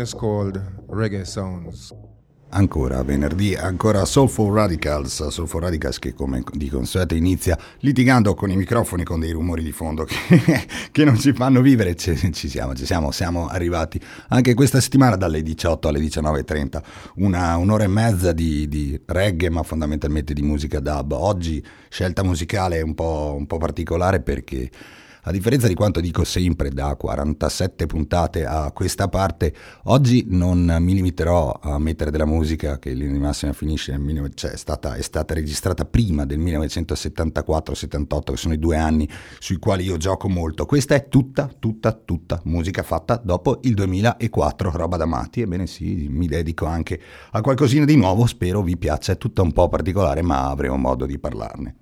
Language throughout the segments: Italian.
One is called Reggae Sounds. Ancora venerdì, ancora Soulful Radicals, Soulful Radicals che come di consueto inizia litigando con i microfoni con dei rumori di fondo che, che non ci fanno vivere, ci, ci, siamo, ci siamo, siamo arrivati anche questa settimana dalle 18 alle 19.30, una, un'ora e mezza di, di, reggae ma fondamentalmente di musica dub. Oggi scelta musicale un po', un po particolare perché a differenza di quanto dico sempre da 47 puntate a questa parte, oggi non mi limiterò a mettere della musica che in linea massima finisce nel cioè è, stata, è stata registrata prima del 1974-78, che sono i due anni sui quali io gioco molto. Questa è tutta, tutta, tutta musica fatta dopo il 2004, roba da matti. Ebbene sì, mi dedico anche a qualcosina di nuovo, spero vi piaccia, è tutta un po' particolare, ma avremo modo di parlarne.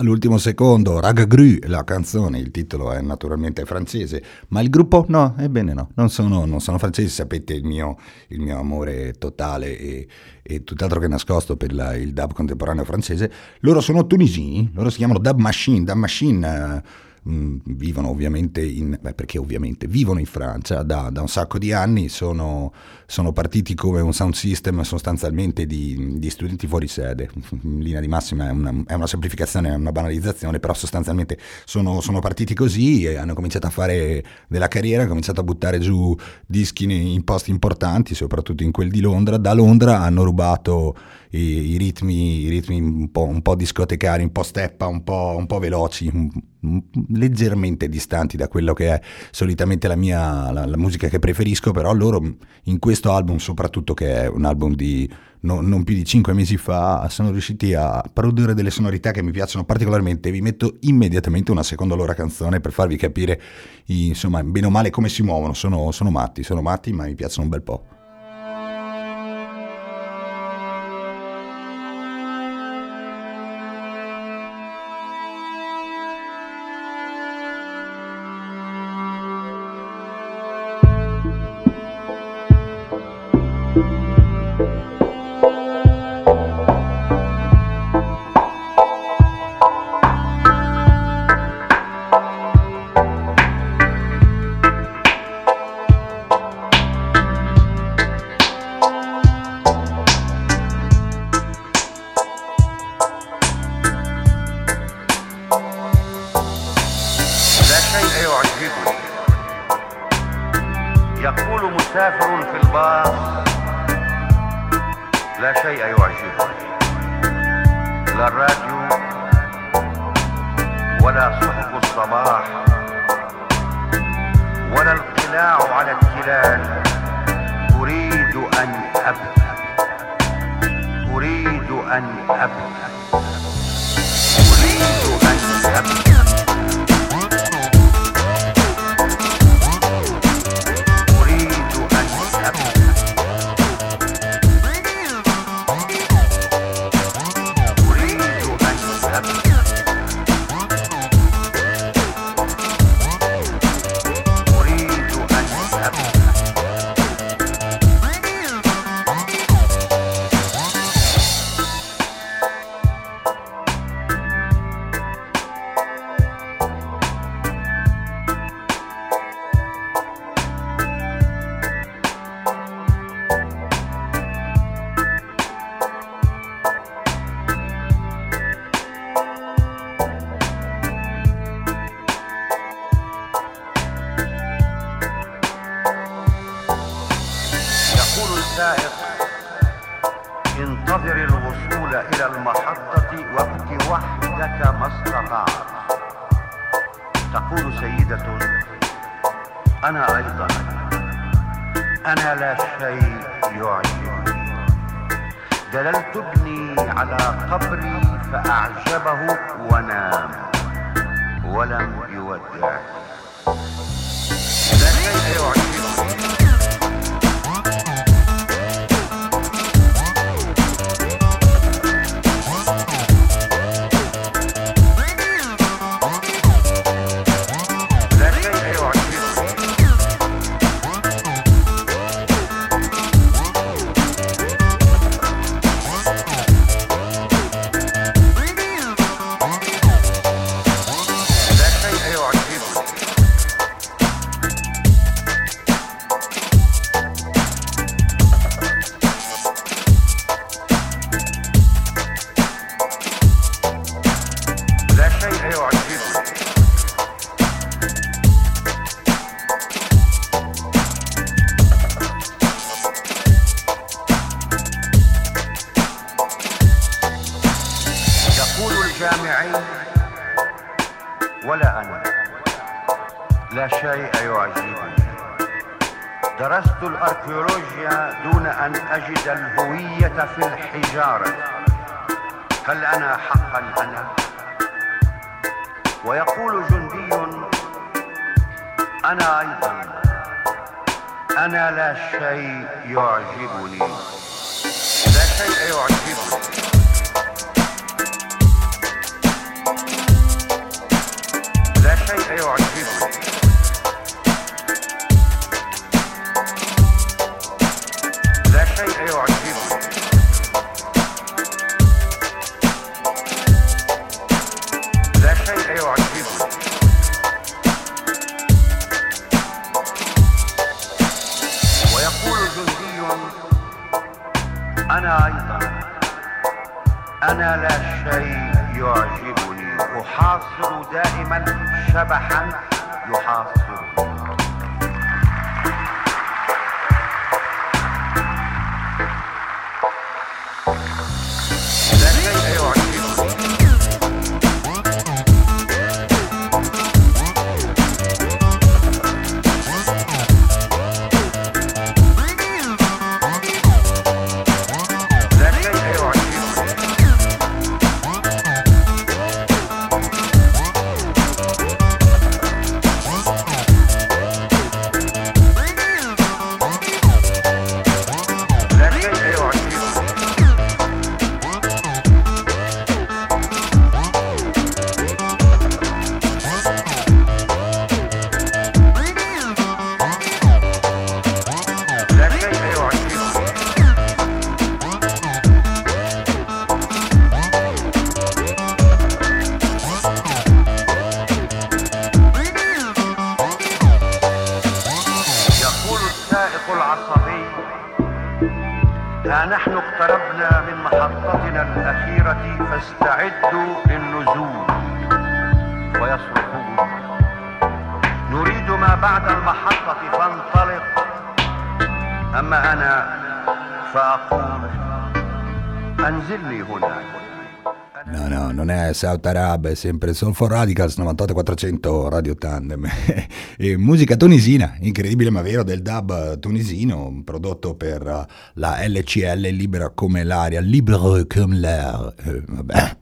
All'ultimo secondo. Ragagru, la canzone, il titolo è naturalmente francese, ma il gruppo no, ebbene no, non sono, non sono francesi, sapete il mio, il mio amore totale e, e tutt'altro che nascosto per la, il dub contemporaneo francese. Loro sono tunisini, loro si chiamano Dub Machine, Dub Machine... Uh, Mm, vivono ovviamente in, beh, perché ovviamente vivono in Francia da, da un sacco di anni, sono, sono, partiti come un sound system sostanzialmente di, di, studenti fuori sede, in linea di massima è una, è una semplificazione, è una banalizzazione, però sostanzialmente sono, sono, partiti così e hanno cominciato a fare della carriera, hanno cominciato a buttare giù dischi in posti importanti, soprattutto in quel di Londra, da Londra hanno rubato i, i ritmi, i ritmi un, po', un, po', discotecari, un po' steppa, un po', un po veloci, un, leggermente distanti da quello che è solitamente la mia la, la musica che preferisco, però loro in questo album, soprattutto che è un album di no, non più di 5 mesi fa, sono riusciti a produrre delle sonorità che mi piacciono particolarmente. Vi metto immediatamente una seconda loro canzone per farvi capire, insomma, bene o male come si muovono. Sono, sono matti, sono matti, ma mi piacciono un bel po'. ويقول جندي أنا أيضا. أنا لا شيء يعجبني. أحاصر دائما شبحا يحاصرني. Arab, è sempre Soul for Radicals 98400 Radio Tandem. e musica tunisina, incredibile ma vero, del dub tunisino, prodotto per la LCL, libera come l'aria, libre comme l'air. Eh, vabbè,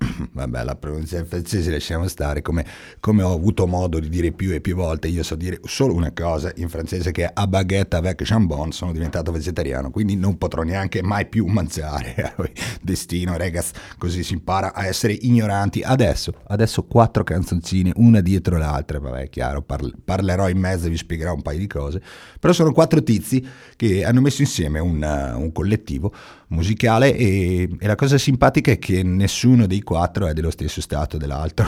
vabbè, la pronuncia francese lasciamo stare, come, come ho avuto modo di dire più e più volte, io so dire solo una cosa in francese che è a baguette avec jambon, sono diventato vegetariano, quindi non potrò neanche mai più mangiare. Destino, regas, così si impara a essere ignoranti. Adesso, adesso quattro canzoncine, una dietro l'altra, vabbè, è chiaro, parl- parlerò in mezzo e vi spiegherò un paio di cose, però sono quattro tizi che hanno messo insieme un, uh, un collettivo musicale e, e la cosa simpatica è che nessuno dei quattro è dello stesso stato dell'altro.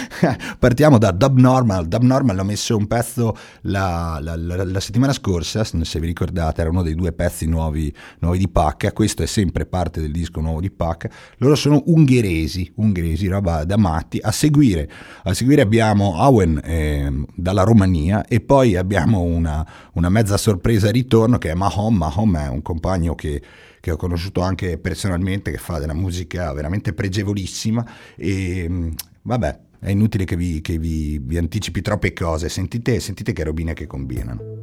Partiamo da Dub Normal. Dub Normal ho messo un pezzo la, la- la- la settimana scorsa, se vi ricordate, era uno dei due pezzi nuovi, nuovi di Pacca. Questo è sempre parte del disco nuovo di Pacca. Loro sono ungheresi, ungheresi, roba da matti. A seguire, a seguire abbiamo Owen ehm, dalla Romania e poi abbiamo una, una mezza sorpresa ritorno che è Mahom. Mahom è un compagno che che ho conosciuto anche personalmente, che fa della musica veramente pregevolissima e mh, vabbè, è inutile che vi, che vi- vi anticipi troppe cose, sentite, sentite che robine che combinano.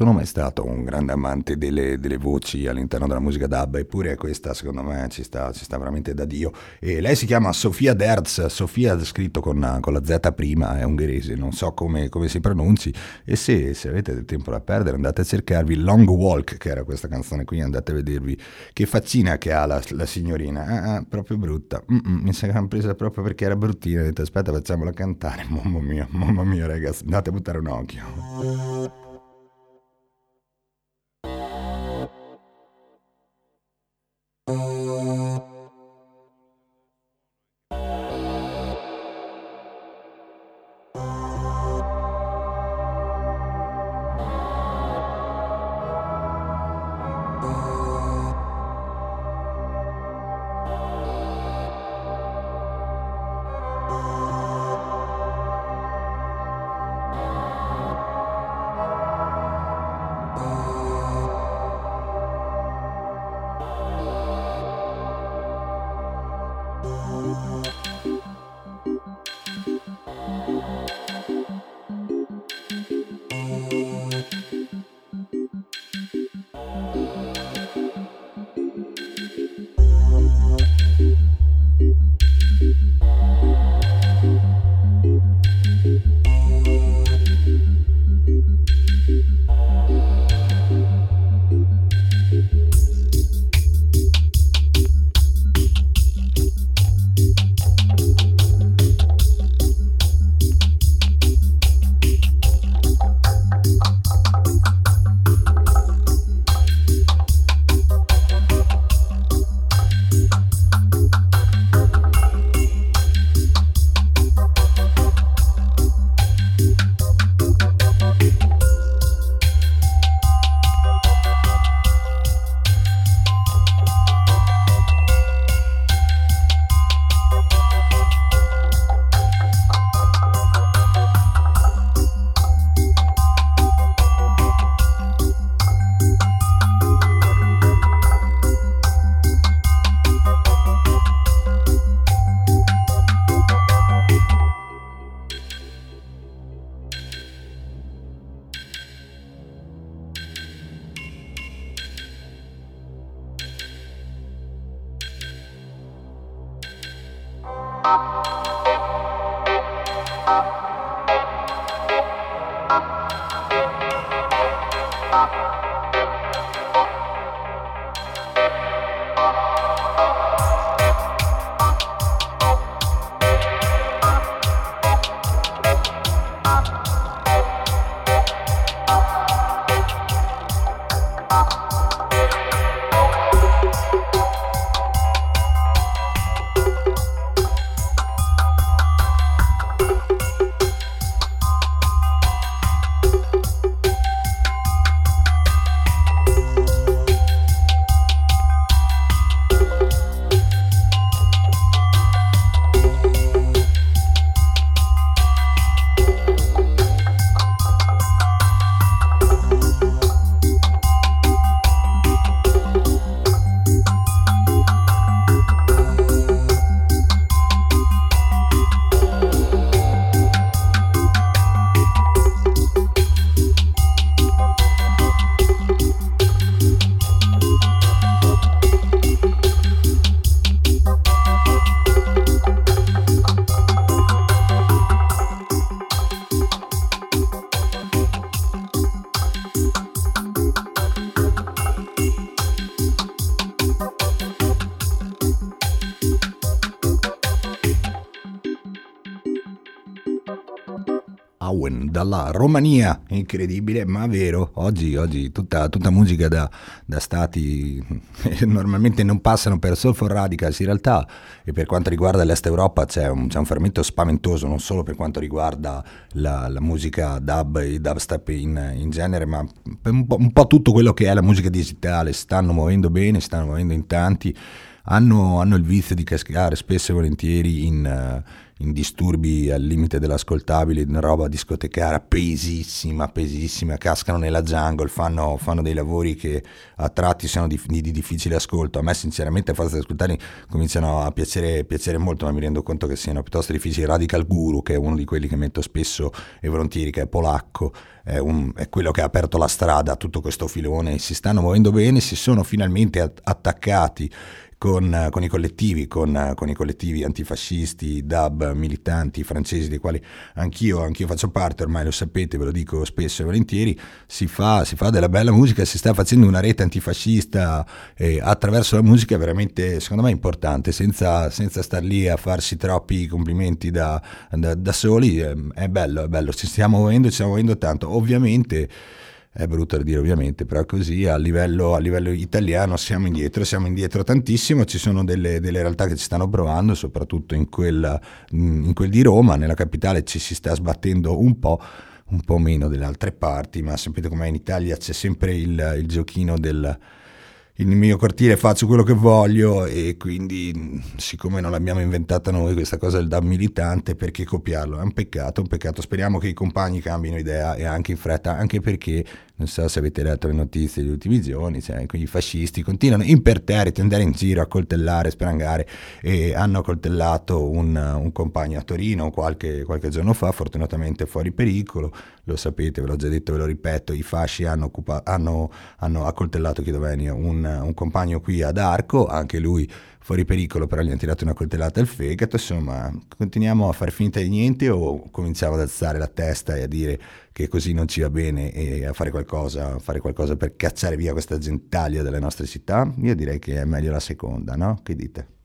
Sono mai stato un grande amante delle, delle voci all'interno della musica dub, eppure questa secondo me ci sta, ci sta veramente da Dio. E lei si chiama Sofia Derz, Sofia scritto con, con la Z prima, è ungherese, non so come, come si pronunci, e se, se, avete del tempo da perdere andate a cercarvi Long Walk, che era questa canzone qui, andate a vedervi che faccina che ha la, la signorina, ah, ah, proprio brutta, Mm-mm, mi l'hanno presa proprio perché era bruttina, ho detto aspetta facciamola cantare, mamma mia, mamma mia ragazzi, andate a buttare un occhio. Dalla Romania, incredibile ma vero, oggi, oggi tutta, tutta, musica da, da stati normalmente non passano per Soulful Radicals, in realtà e per quanto riguarda l'Est Europa c'è un, c'è un fermento spaventoso, non solo per quanto riguarda la, la musica dub e dubstep in, in genere, ma un po', un po' tutto quello che è la musica digitale, stanno muovendo bene, stanno muovendo in tanti, hanno, hanno il vizio di cascare spesso e volentieri in... In disturbi al limite dell'ascoltabile, in roba discotecara pesissima, pesissima, cascano nella jungle, fanno, fanno dei lavori che a tratti sono di, di, di, difficile ascolto. A me sinceramente a forza di ascoltarli cominciano a piacere, piacere, molto, ma mi rendo conto che siano piuttosto difficili. Radical Guru, che è uno di quelli che metto spesso e volentieri, che è polacco, è, un, è quello che ha aperto la strada a tutto questo filone, si stanno muovendo bene, si sono finalmente attaccati con, con, i collettivi, con, con, i collettivi antifascisti, DAB, militanti francesi, dei quali anch'io, anch'io, faccio parte, ormai lo sapete, ve lo dico spesso e volentieri, si fa, si fa della bella musica, si sta facendo una rete antifascista eh, attraverso la musica veramente, secondo me, importante, senza, senza star lì a farsi troppi complimenti da, da, da soli, eh, è bello, è bello, ci stiamo muovendo, ci stiamo muovendo tanto, ovviamente è brutto da dire ovviamente, però così. A livello, a livello, italiano siamo indietro, siamo indietro tantissimo, ci sono delle, delle realtà che ci stanno provando, soprattutto in quel, in quel, di Roma, nella capitale ci si sta sbattendo un po', un po' meno delle altre parti, ma sapete com'è in Italia c'è sempre il, il giochino del il mio quartiere faccio quello che voglio e quindi siccome non l'abbiamo inventata noi questa cosa del DAB militante perché copiarlo è un peccato, un peccato. Speriamo che i compagni cambino idea e anche in fretta anche perché non so se avete letto le notizie degli ultimi giorni, cioè, i fascisti continuano imperterriti ad andare in giro a coltellare, sprangare e hanno accoltellato un, un compagno a Torino qualche, qualche, giorno fa, fortunatamente fuori pericolo, lo sapete, ve l'ho già detto, ve lo ripeto, i fasci hanno, occupa- hanno, hanno accoltellato Chiedo un, un compagno qui ad Arco, anche lui fuori pericolo, però gli hanno tirato una coltellata al fegato, insomma, continuiamo a far finta di niente o cominciamo ad alzare la testa e a dire che così non ci va bene e a fare qualcosa, a fare qualcosa per cacciare via questa gentaglia dalle nostre città? Io direi che è meglio la seconda, no? Che dite?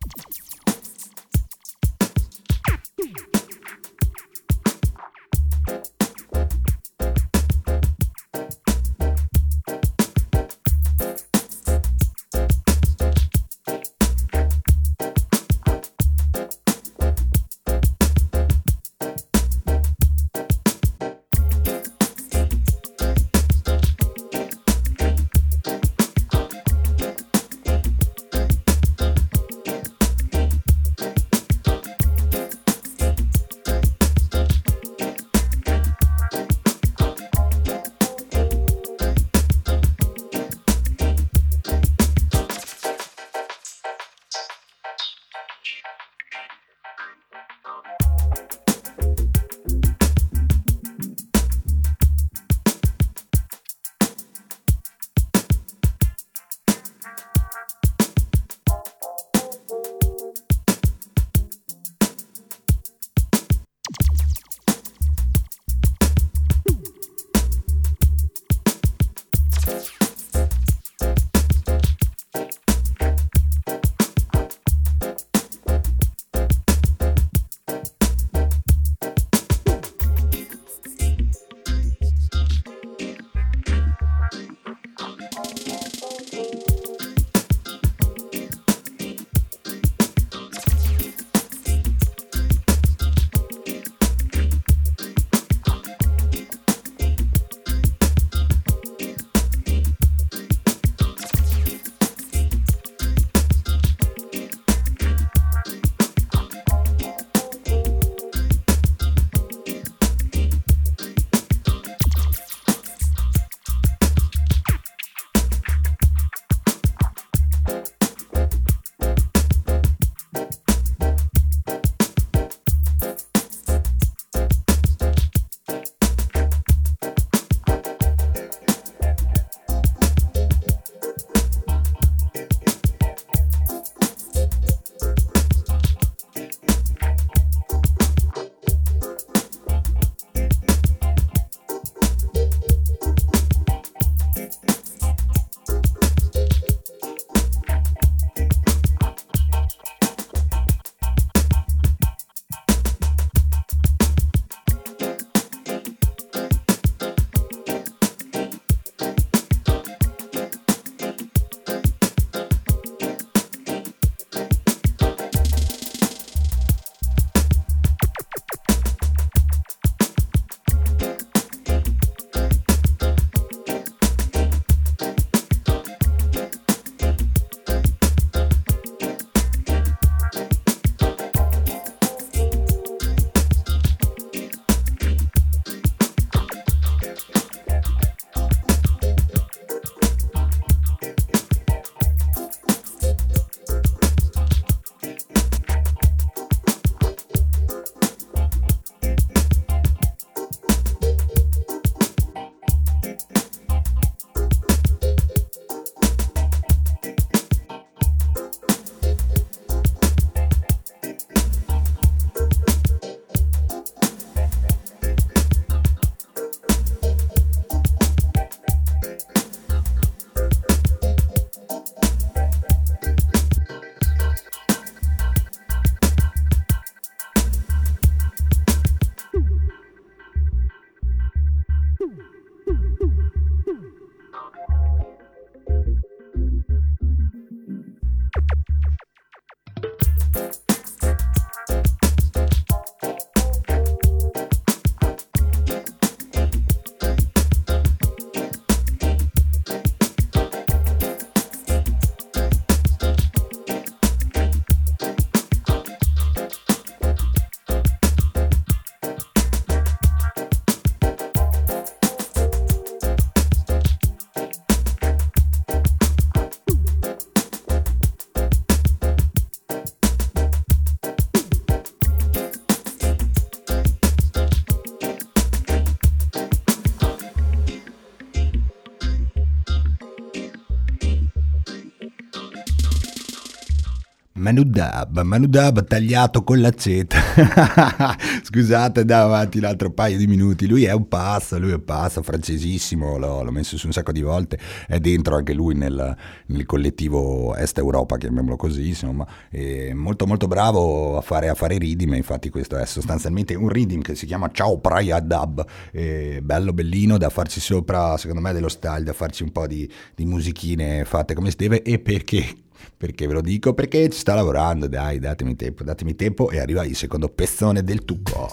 Manu Dab, tagliato con l'accetta. Scusate, andavo avanti un altro paio di minuti. Lui è un pazzo, lui è un pazzo, francesissimo, l'ho, l'ho messo su un sacco di volte. È dentro anche lui nel, nel collettivo Est Europa, chiamiamolo così, insomma. È molto molto bravo a fare, a fare reading, infatti questo è sostanzialmente un reading che si chiama Ciao Praia Dab. È bello bellino da farci sopra, secondo me, dello style, da farci un po' di, di musichine fatte come si deve e perché perché ve lo dico? Perché ci sta lavorando, dai, datemi tempo, datemi tempo e arriva il secondo pezzone del tucco.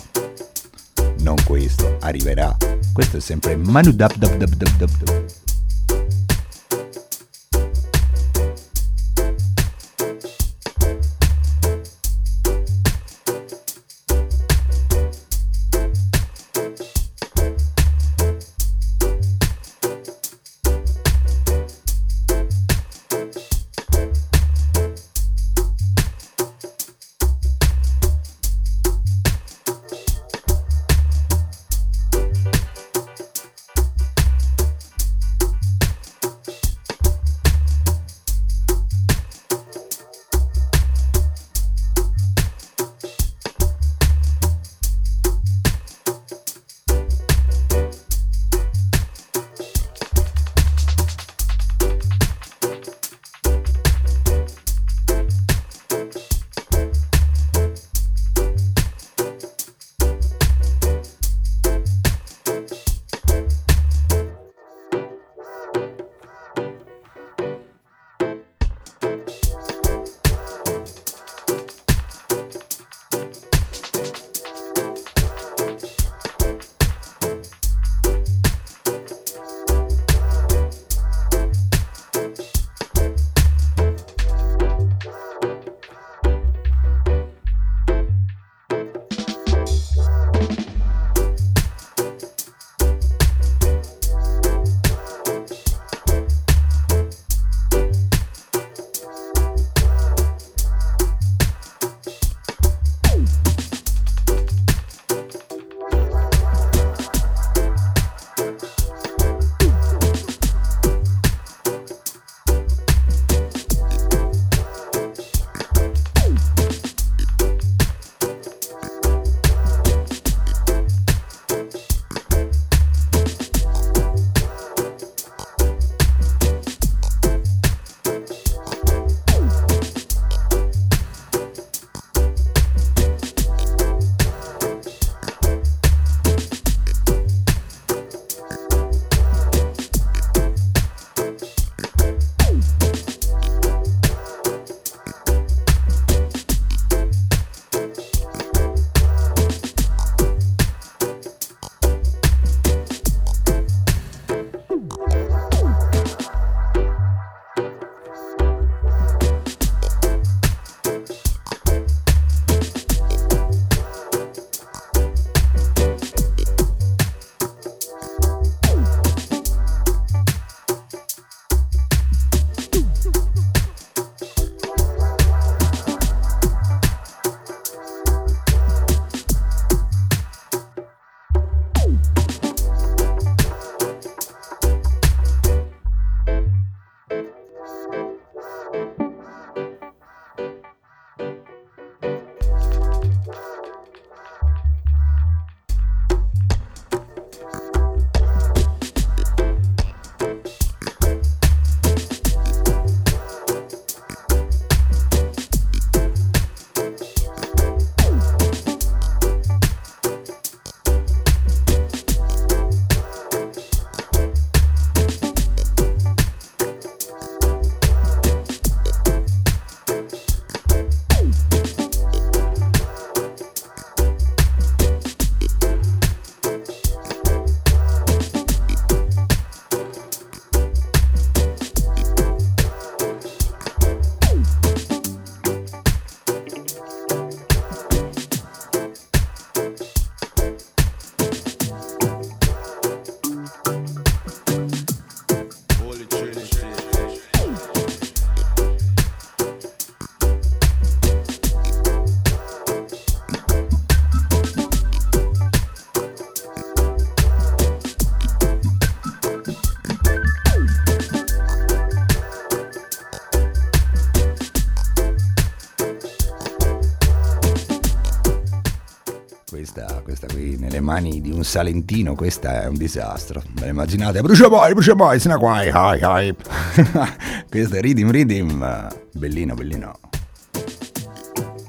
Non questo, arriverà. Questo è sempre Manu Dab Dab Dab Dab Dab Dab. Mani di un salentino, questa è un disastro. Ve immaginate? Brucia poi, brucia poi, se ne qua, hi, hi. questo è Ridim Ridim, bellino, bellino.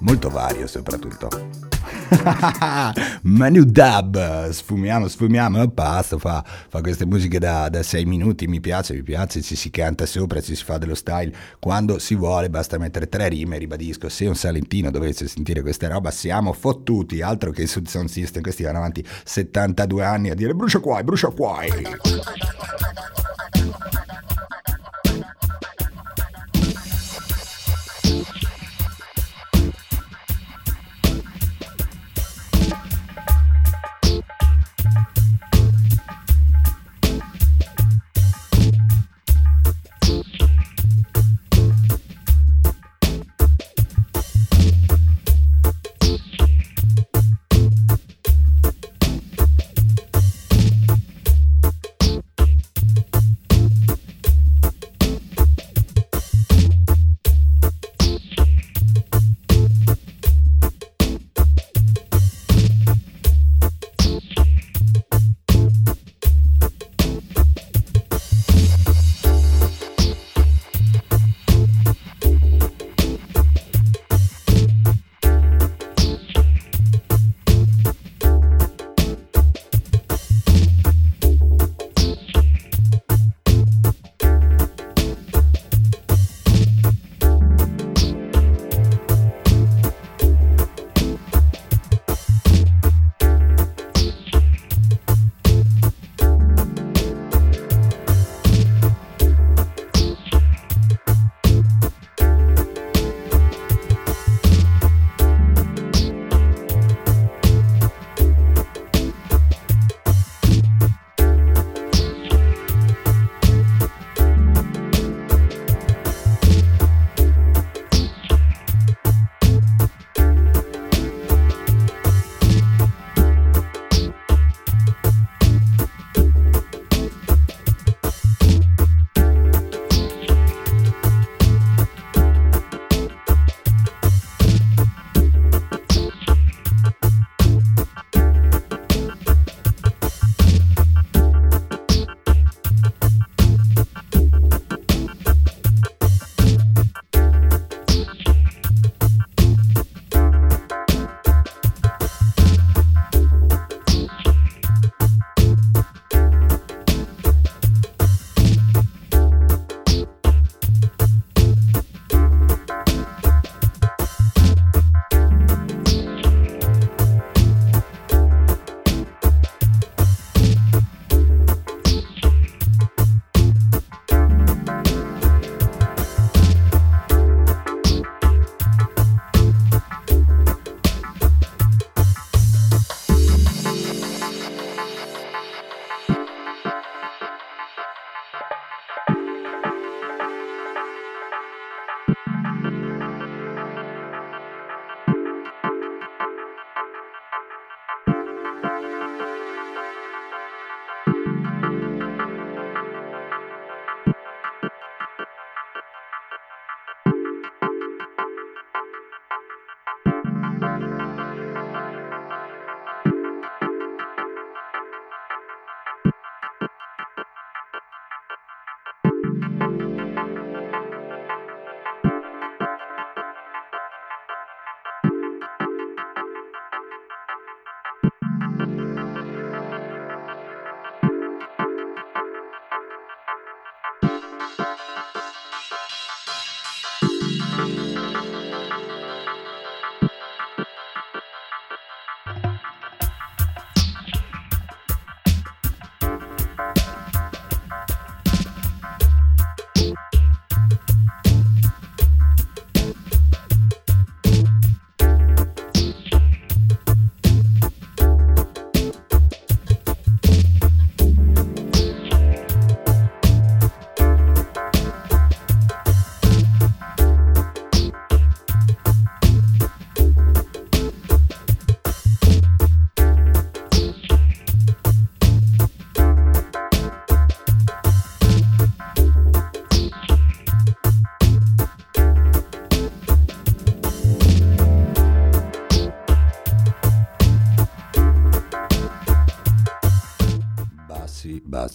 Molto vario soprattutto. Manu Dub, sfumiamo, sfumiamo basta, fa, fa, queste musiche da, da sei minuti, mi piace, mi piace, ci si canta sopra, ci si fa dello style quando si vuole, basta mettere tre rime, ribadisco, se un salentino dovesse sentire questa roba siamo fottuti, altro che Sud Sound System, questi vanno avanti 72 anni a dire brucia qua, brucia qua.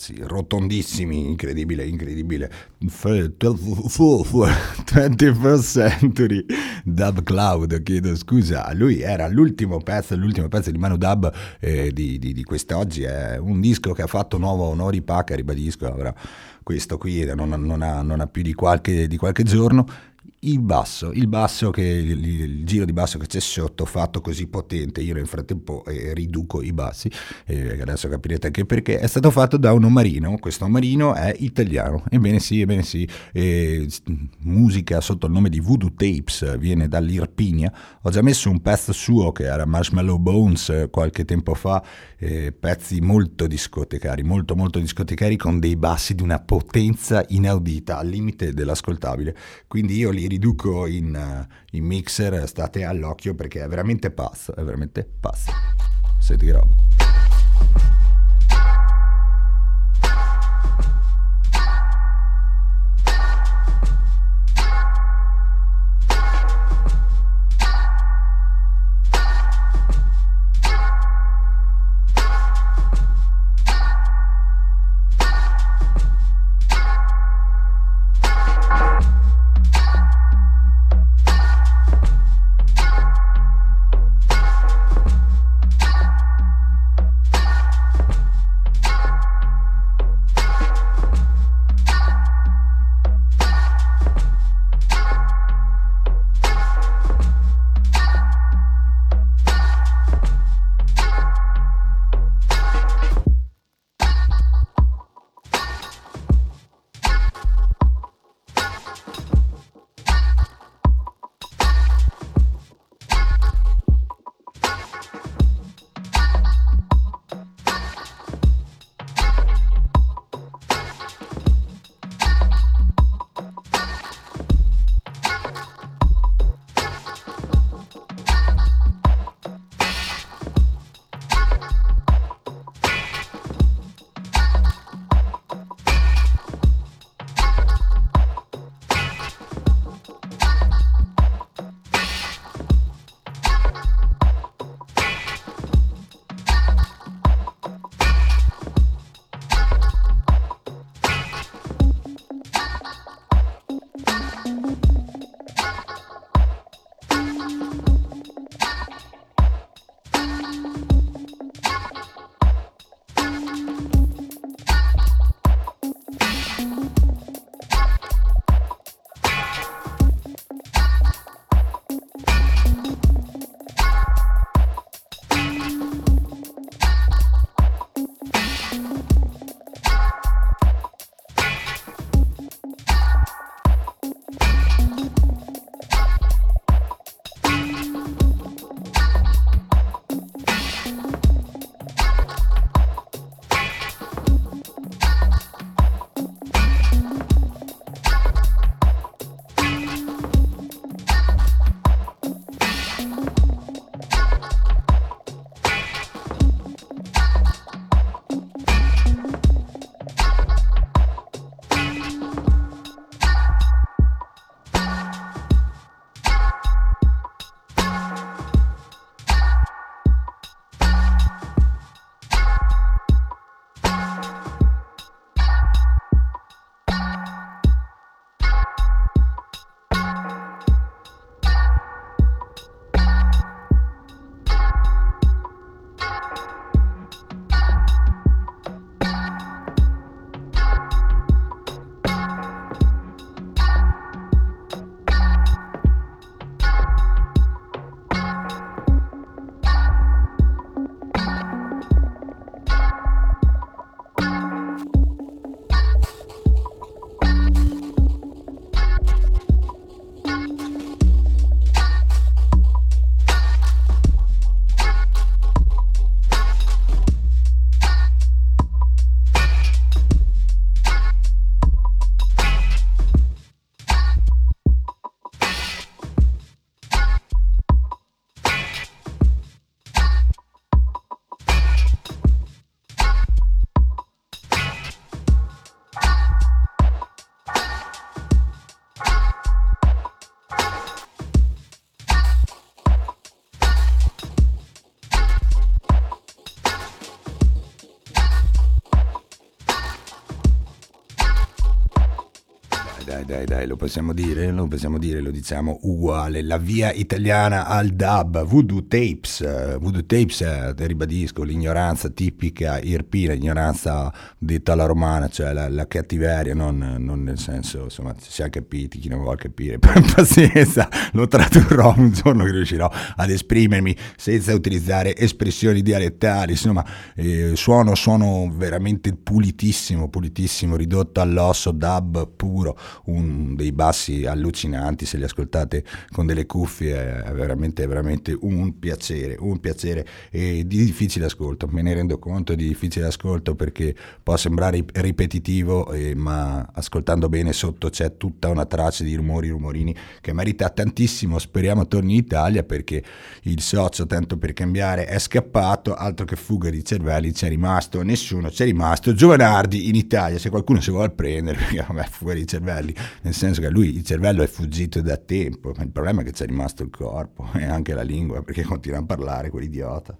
Bassi rotondissimi, incredibile, incredibile. 21st Century Dub Cloud, chiedo scusa, lui era l'ultimo pezzo, l'ultimo pezzo di Manu Dub eh, di, di, di quest'oggi, è un disco che ha fatto nuovo Nori Paca, ribadisco, avrà questo qui non, non, ha, non ha più di qualche, di qualche giorno il basso, il basso che il, il, giro di basso che c'è sotto fatto così potente, io nel frattempo eh, riduco i bassi, eh, adesso capirete anche perché, è stato fatto da un omarino, questo omarino è italiano, ebbene sì, ebbene sì, eh, musica sotto il nome di Voodoo Tapes, viene dall'Irpinia, ho già messo un pezzo suo che era Marshmallow Bones eh, qualche tempo fa, pezzi molto discotecari, molto molto discotecari con dei bassi di una potenza inaudita, al limite dell'ascoltabile, quindi io li riduco in, uh, in mixer, state all'occhio perché è veramente pazzo, è veramente pazzo. Senti che roba. Dai, lo possiamo dire, lo possiamo dire, lo diciamo uguale. La via italiana al dub, Voodoo Tapes. Voodoo Tapes, eh, ribadisco, l'ignoranza tipica irpina, l'ignoranza detta alla romana, cioè la, la cattiveria, non, non, nel senso, insomma, ci siamo capiti, chi non vuole capire, pazienza, lo tradurrò un giorno che riuscirò ad esprimermi senza utilizzare espressioni dialettali, insomma, eh, suono, suono veramente pulitissimo, pulitissimo, ridotto all'osso, dub puro un dei bassi allucinanti, se li ascoltate con delle cuffie è veramente, veramente un piacere, un piacere e di difficile ascolto, me ne rendo conto di difficile ascolto perché può sembrare ripetitivo, eh, ma ascoltando bene sotto c'è tutta una traccia di rumori, rumorini che merita tantissimo, speriamo torni in Italia perché il socio, tanto per cambiare, è scappato, altro che fuga di cervelli, c'è rimasto nessuno, c'è rimasto Giovanardi in Italia, se qualcuno si vuole prendere, perché vabbè, fuga di cervelli, nel senso che lui il cervello è fuggito da tempo, ma il problema è che c'è rimasto il corpo e anche la lingua perché continua a parlare quell'idiota.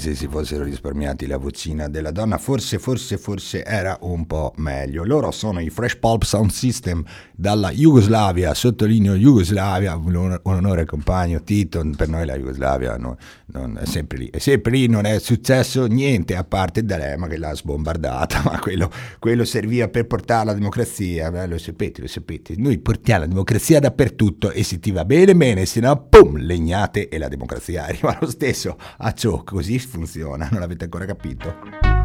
Se si fossero risparmiati la vocina della donna, forse, forse, forse era un po' meglio. Loro sono i Fresh Pulp Sound System dalla Jugoslavia, sottolineo Jugoslavia, un onore compagno Tito, per noi la Jugoslavia no, non è sempre lì, è sempre lì, non è successo niente a parte D'Alema che l'ha sbombardata, ma quello, quello serviva per portare la democrazia, Beh, lo sapete, lo sapete, noi portiamo la democrazia dappertutto e se ti va bene bene, se no pum, legnate e la democrazia arriva lo stesso a ciò, così funziona, non l'avete ancora capito?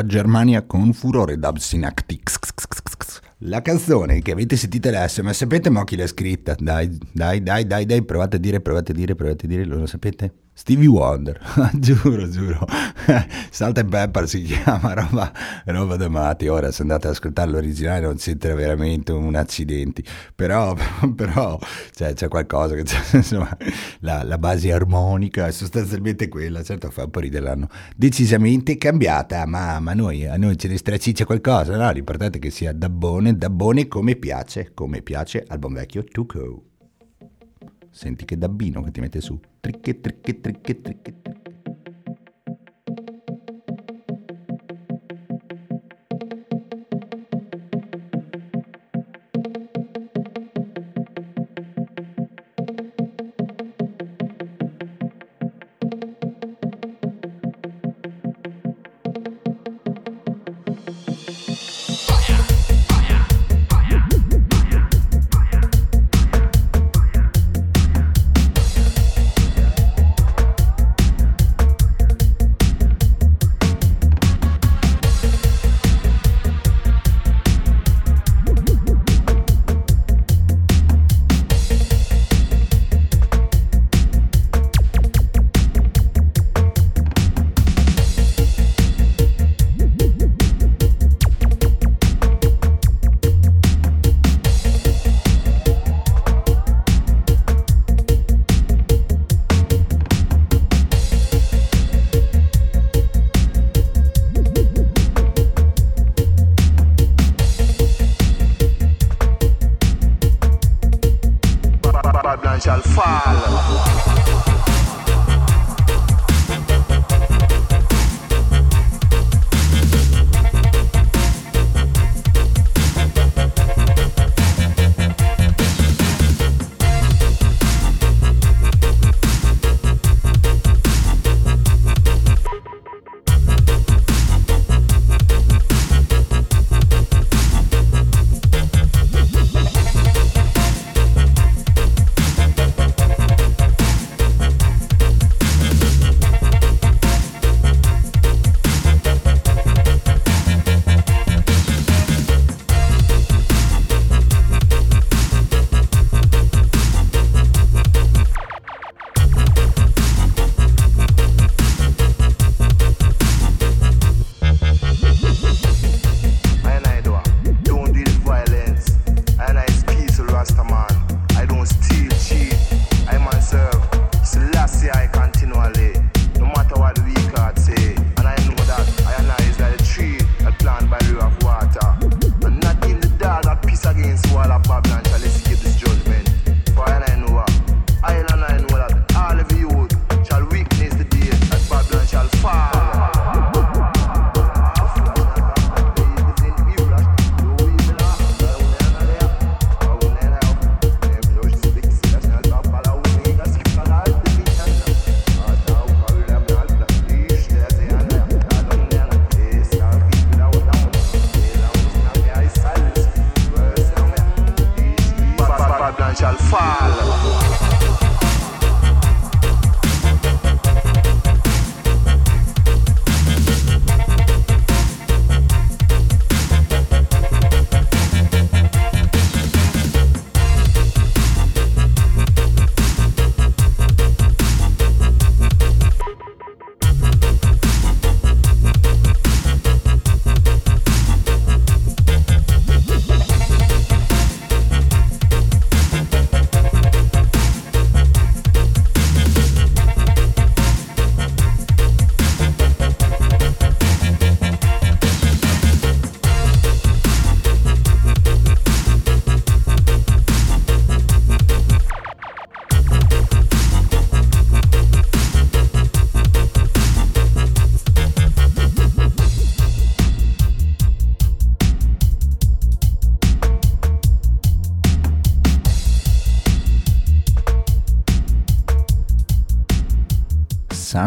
Dalla Germania con furore Dabsinactix. La canzone che avete sentito adesso, ma sapete mo chi l'ha scritta? Dai, dai, dai, dai, dai, provate a dire, provate a dire, provate a dire, lo sapete? Stevie Wonder, giuro, giuro, Salt and Pepper si chiama, roba, roba da matti, ora se andate ad ascoltare l'originale non siete veramente un accidenti, però, però cioè, c'è qualcosa, che c'è, insomma, la, la, base armonica è sostanzialmente quella, certo fa un po' ridere, l'hanno decisamente cambiata, ma, ma noi, a noi ce ne straciccia qualcosa, no? l'importante è che sia dabbone, dabbone come piace, come piace al buon vecchio Tuco. Senti che dabbino che ti mette su. त्रिक्के त्रिक्के त्रिक्के त्रिक्के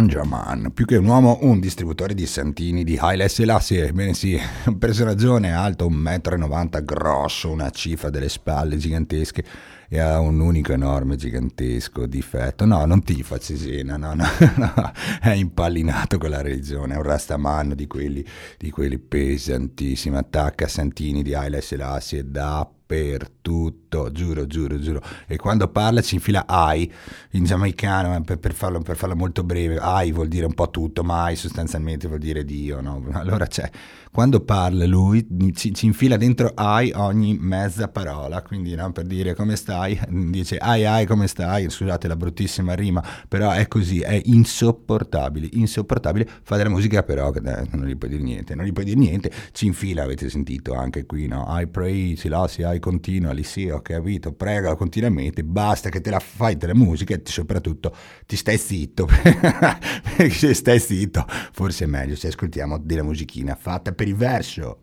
Sanjaman, più che un uomo, un distributore di santini di Haile Selassie, ebbene sì, un personaggione alto 1,90 m, grosso, una cifra delle spalle gigantesche e ha un unico enorme gigantesco difetto. No, non tifa Cesena, no, no, no, è impallinato con la religione, è un rastamanno di quelli, di quelli pesantissimi, attacca Santini di Haile Selassie da tutto, giuro, giuro, giuro. E quando parla ci infila ai in giamaicano, per, per, farlo, per farlo molto breve, ai vuol dire un po' tutto, ma ai sostanzialmente vuol dire Dio, no? Allora c'è, quando parla lui ci, ci infila dentro ai ogni mezza parola, quindi no? per dire come stai, dice ai ai come stai, scusate la bruttissima rima, però è così, è insopportabile, insopportabile, fa della musica però eh, non gli puoi dire niente, non gli puoi dire niente, ci infila, avete sentito anche qui, no? I pray, Silasi, I continua, lì sì, ho capito, prega continuamente, basta che te la fai della musica e soprattutto ti stai zitto, se stai zitto forse è meglio se ascoltiamo della musichina fatta per il verso.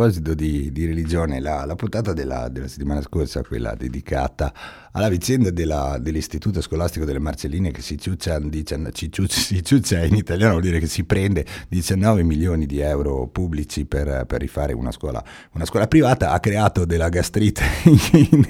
Proposito di, di religione, la, la puntata della, della, settimana scorsa, quella dedicata alla vicenda della, dell'istituto scolastico delle Marcelline che si ciuccia, dice, si ciuccia in italiano vuol dire che si prende 19 milioni di euro pubblici per, per rifare una scuola, una scuola, privata, ha creato della gastrite in,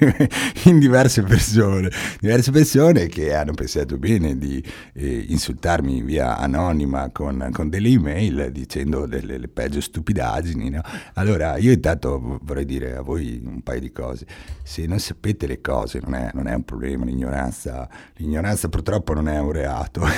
in, diverse persone, diverse persone che hanno pensato bene di eh, insultarmi via anonima con, con delle email dicendo delle peggio stupidaggini. No? Allora io intanto vorrei dire a voi un paio di cose, se non sapete le cose non è non è un problema, l'ignoranza, l'ignoranza purtroppo non è un reato.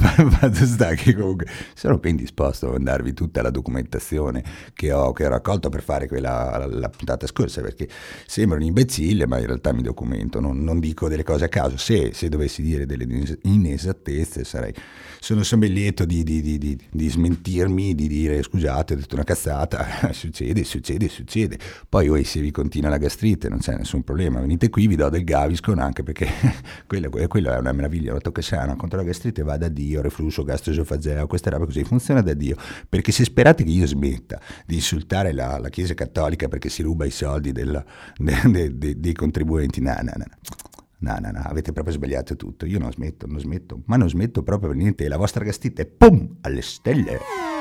Fatto sta che comunque sono ben disposto a darvi tutta la documentazione che ho, che ho raccolto per fare quella, la puntata scorsa, perché sembra un imbecille, ma in realtà mi documento, non, non dico delle cose a caso. Se, se, dovessi dire delle inesattezze sarei, sono, ben lieto di, di, di, di, smentirmi, di dire scusate, ho detto una cazzata, succede, succede, succede. Poi voi se vi continua la gastrite non c'è nessun problema, venite qui, vi do del Gaviscon anche perché quello, quello, è una meraviglia, la tocca sana contro la gastrite va da Dio, reflusso gastroesofageo, queste robe così, funziona da Dio, perché se sperate che io smetta di insultare la, la Chiesa Cattolica perché si ruba i soldi della, de, de, de, dei contribuenti, no, no, no. No, no, no, avete proprio sbagliato tutto. Io non smetto, non smetto, ma non smetto proprio per niente. La vostra gastrite, pum, alle stelle.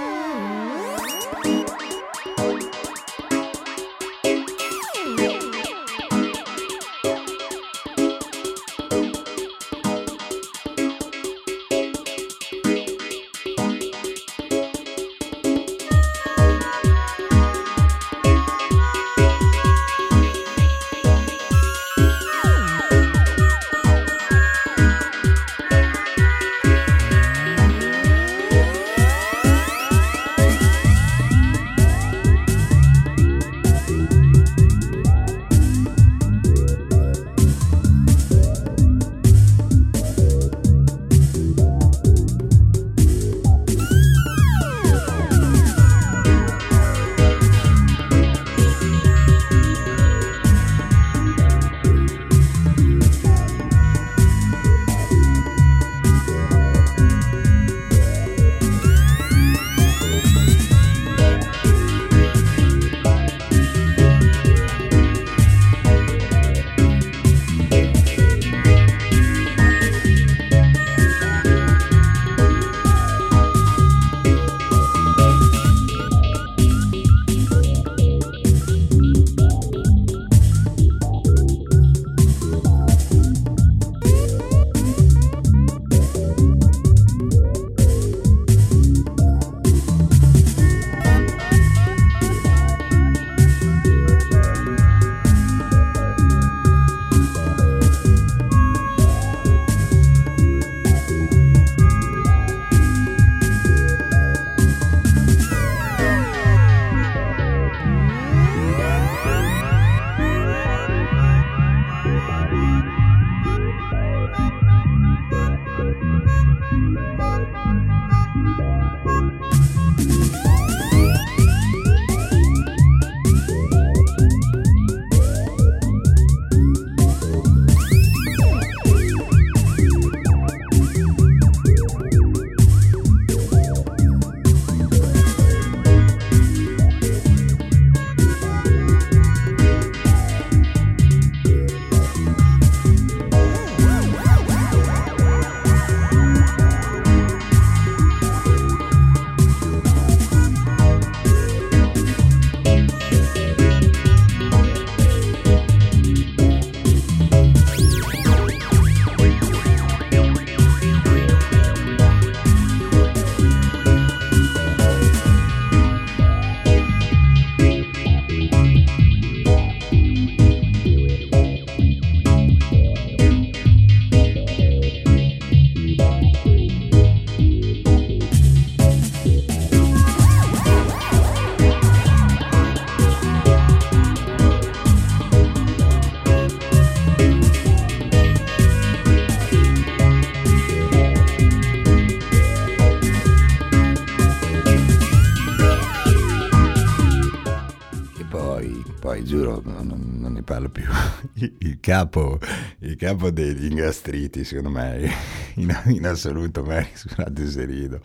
Capo, il capo degli ingastriti, secondo me, in, in assoluto merita, scusate se rido,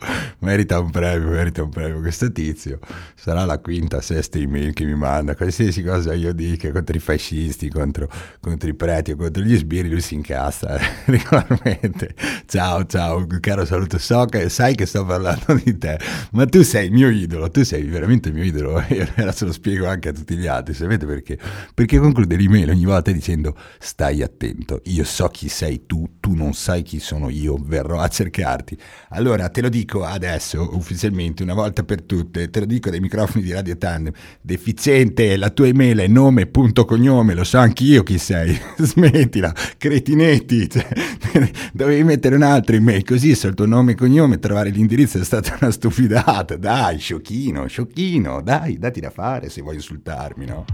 merita un premio, merita un premio. Questo tizio sarà la quinta, sesta email che mi manda, qualsiasi cosa io dica contro i fascisti, contro, contro i preti o contro gli sbirri, lui si incassa regolarmente. Ciao, ciao, caro saluto, so che sai che sto parlando di te, ma tu sei il mio idolo, tu sei veramente il mio idolo. Io adesso lo spiego anche a tutti gli altri, sapete perché? Perché conclude l'email ogni volta dicendo stai attento, io so chi sei tu, tu non sai chi sono io, verrò a cercarti. Allora te lo dico adesso ufficialmente, una volta per tutte, te lo dico dai microfoni di Radio Tandem, deficiente, la tua email è nome, punto, cognome, lo so anch'io chi sei, smettila, cretinetti, cioè, dovevi mettere un'altra email, così se il tuo nome e cognome, trovare l'indirizzo è stata una stupidata, dai, sciocchino, sciocchino, dai, dati da fare se vuoi insultarmi, no?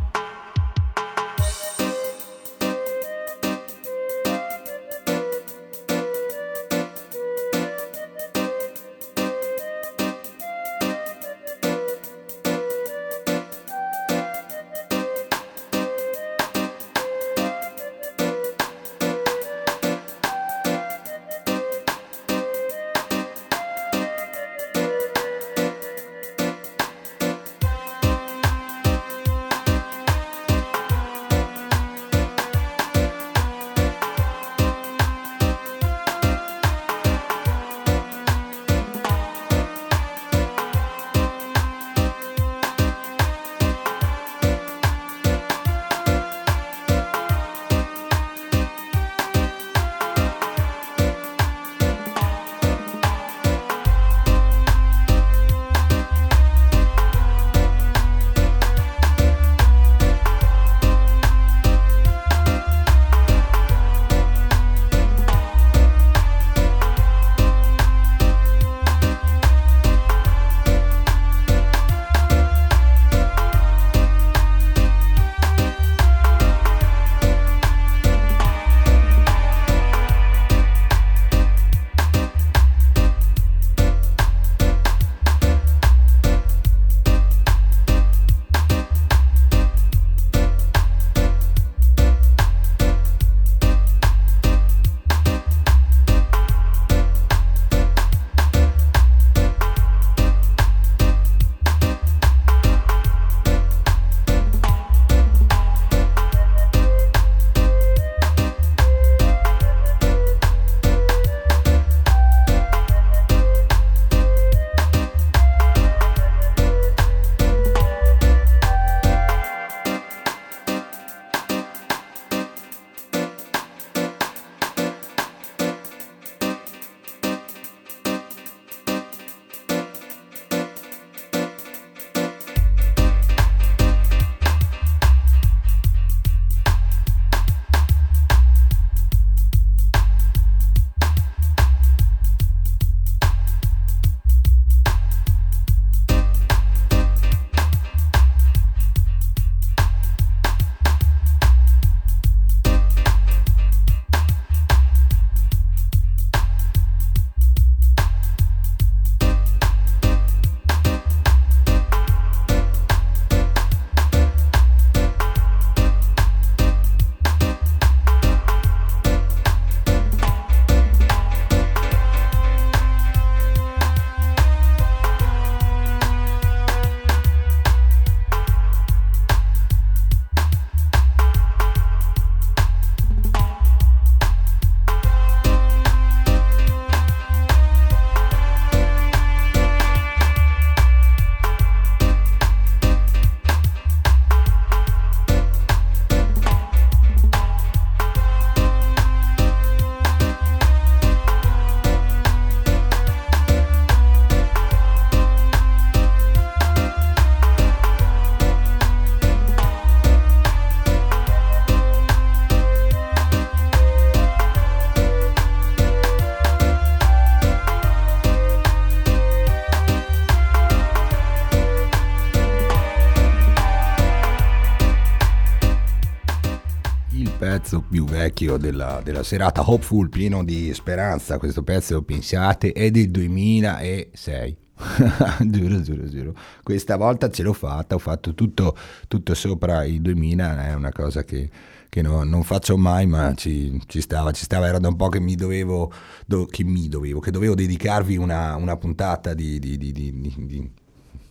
Vecchio della, della, serata, Hopeful, pieno di speranza. Questo pezzo, pensate, è del 2006. giuro, giuro, giuro. Questa volta ce l'ho fatta, ho fatto tutto, tutto sopra il 2000, è una cosa che, che no- non faccio mai, ma ci, ci stava, ci stava, era da un po' che mi dovevo, do- che mi dovevo, che dovevo dedicarvi una, una puntata di, di, di, di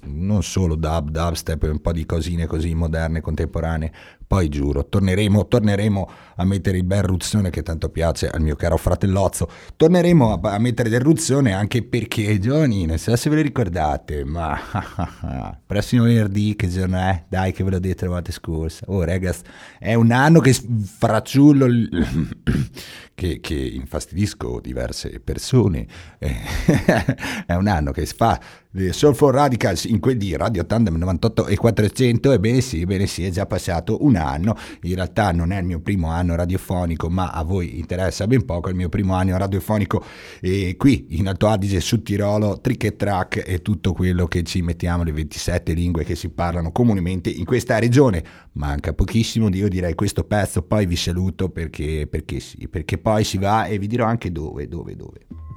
non solo dub, dubstep, un po' di cosine così moderne, contemporanee. Poi giuro, torneremo, torneremo a mettere il bel ruzzone che tanto piace al mio caro fratellozzo. Torneremo a, a mettere del ruzzone anche perché, giovani, non so se ve lo ricordate, ma prossimo venerdì che giorno è? Dai che ve l'ho detto la volta scorsa. Oh ragazzi, è un anno che fracciullo, che, che infastidisco diverse persone. è un anno che fa Soulful Radicals in quel di Radio Tandem 98 e 400 ebbene sì, ebbene sì, è già passato un anno in realtà non è il mio primo anno radiofonico ma a voi interessa ben poco è il mio primo anno radiofonico e qui in Alto Adige su Tirolo trick e track e tutto quello che ci mettiamo le 27 lingue che si parlano comunemente in questa regione. Manca pochissimo io direi questo pezzo poi vi saluto perché, perché sì perché poi si va e vi dirò anche dove dove dove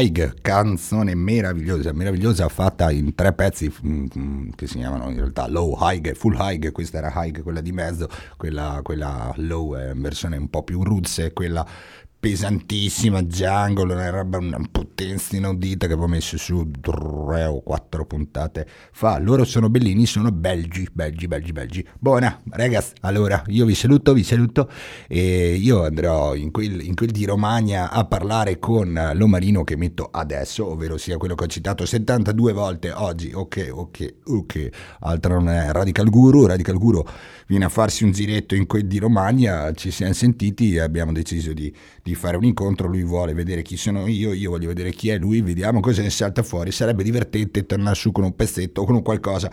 Haig, canzone meravigliosa, meravigliosa fatta in tre pezzi mm, mm, che si chiamano in realtà Low, Haig e Full Haig, questa era Haig, quella di mezzo, quella, quella Low è in versione un po' più roots e quella pesantissima jungle, una roba, una potenza inaudita che avevo messo su tre o quattro puntate fa. Loro sono bellini, sono belgi, belgi, belgi, belgi. Buona, ragazzi, allora io vi saluto, vi saluto e io andrò in quel, in quel di Romagna a parlare con l'omarino che metto adesso, ovvero sia quello che ho citato 72 volte oggi. Ok, ok, ok. Altro non è Radical Guru, Radical Guru viene a farsi un giretto in quel di Romagna, ci siamo sentiti e abbiamo deciso di, di, fare un incontro, lui vuole vedere chi sono io, io voglio vedere chi è lui, vediamo cosa ne salta fuori, sarebbe divertente tornare su con un pezzetto o con un qualcosa.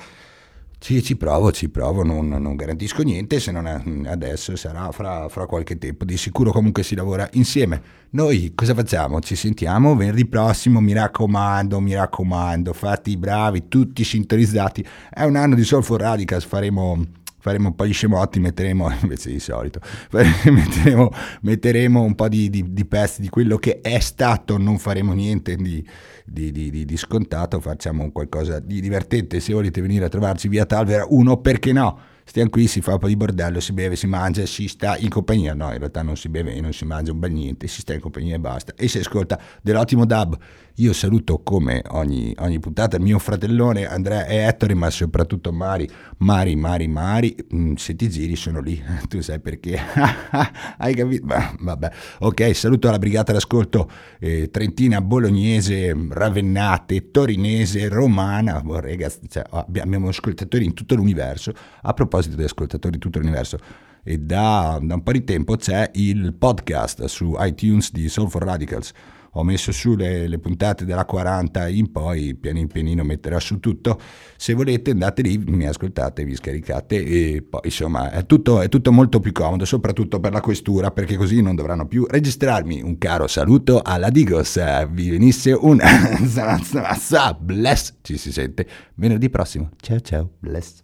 Sì, ci provo, ci provo, non, non garantisco niente, se non è adesso sarà fra, fra, qualche tempo, di sicuro comunque si lavora insieme. Noi cosa facciamo? Ci sentiamo venerdì prossimo, mi raccomando, mi raccomando, fate i bravi, tutti sintonizzati. È un anno di Soulful Radicals, faremo faremo un po' di scemotti, metteremo, invece di solito, metteremo, metteremo un po' di, di, di, pezzi di quello che è stato, non faremo niente di, di, scontato, facciamo qualcosa di divertente, se volete venire a trovarci via Talvera 1, perché no? stiamo qui, si fa un po' di bordello, si beve, si mangia, si sta in compagnia. No, in realtà non si beve e non si mangia un bel niente, si sta in compagnia e basta. E si ascolta dell'ottimo dub. Io saluto come ogni, ogni puntata il mio fratellone Andrea e Ettore, ma soprattutto Mari. Mari, Mari, Mari. Mm, se ti giri sono lì, tu sai perché. Hai capito? Bah, vabbè. Ok, saluto la brigata d'ascolto eh, trentina, bolognese, ravennate, torinese, romana. Oh, ragazzi, cioè, abbiamo ascoltatori in tutto l'universo. A proposito di ascoltatori di tutto l'universo, e da, da, un po' di tempo c'è il podcast su iTunes di Soul for Radicals. Ho messo su le, le, puntate della 40 in poi, piano pianino metterò su tutto. Se volete andate lì, mi ascoltate, vi scaricate e poi insomma è tutto, è tutto molto più comodo, soprattutto per la questura, perché così non dovranno più registrarmi. Un caro saluto alla Digos, vi venisse un bless, ci si sente venerdì prossimo. Ciao ciao, bless.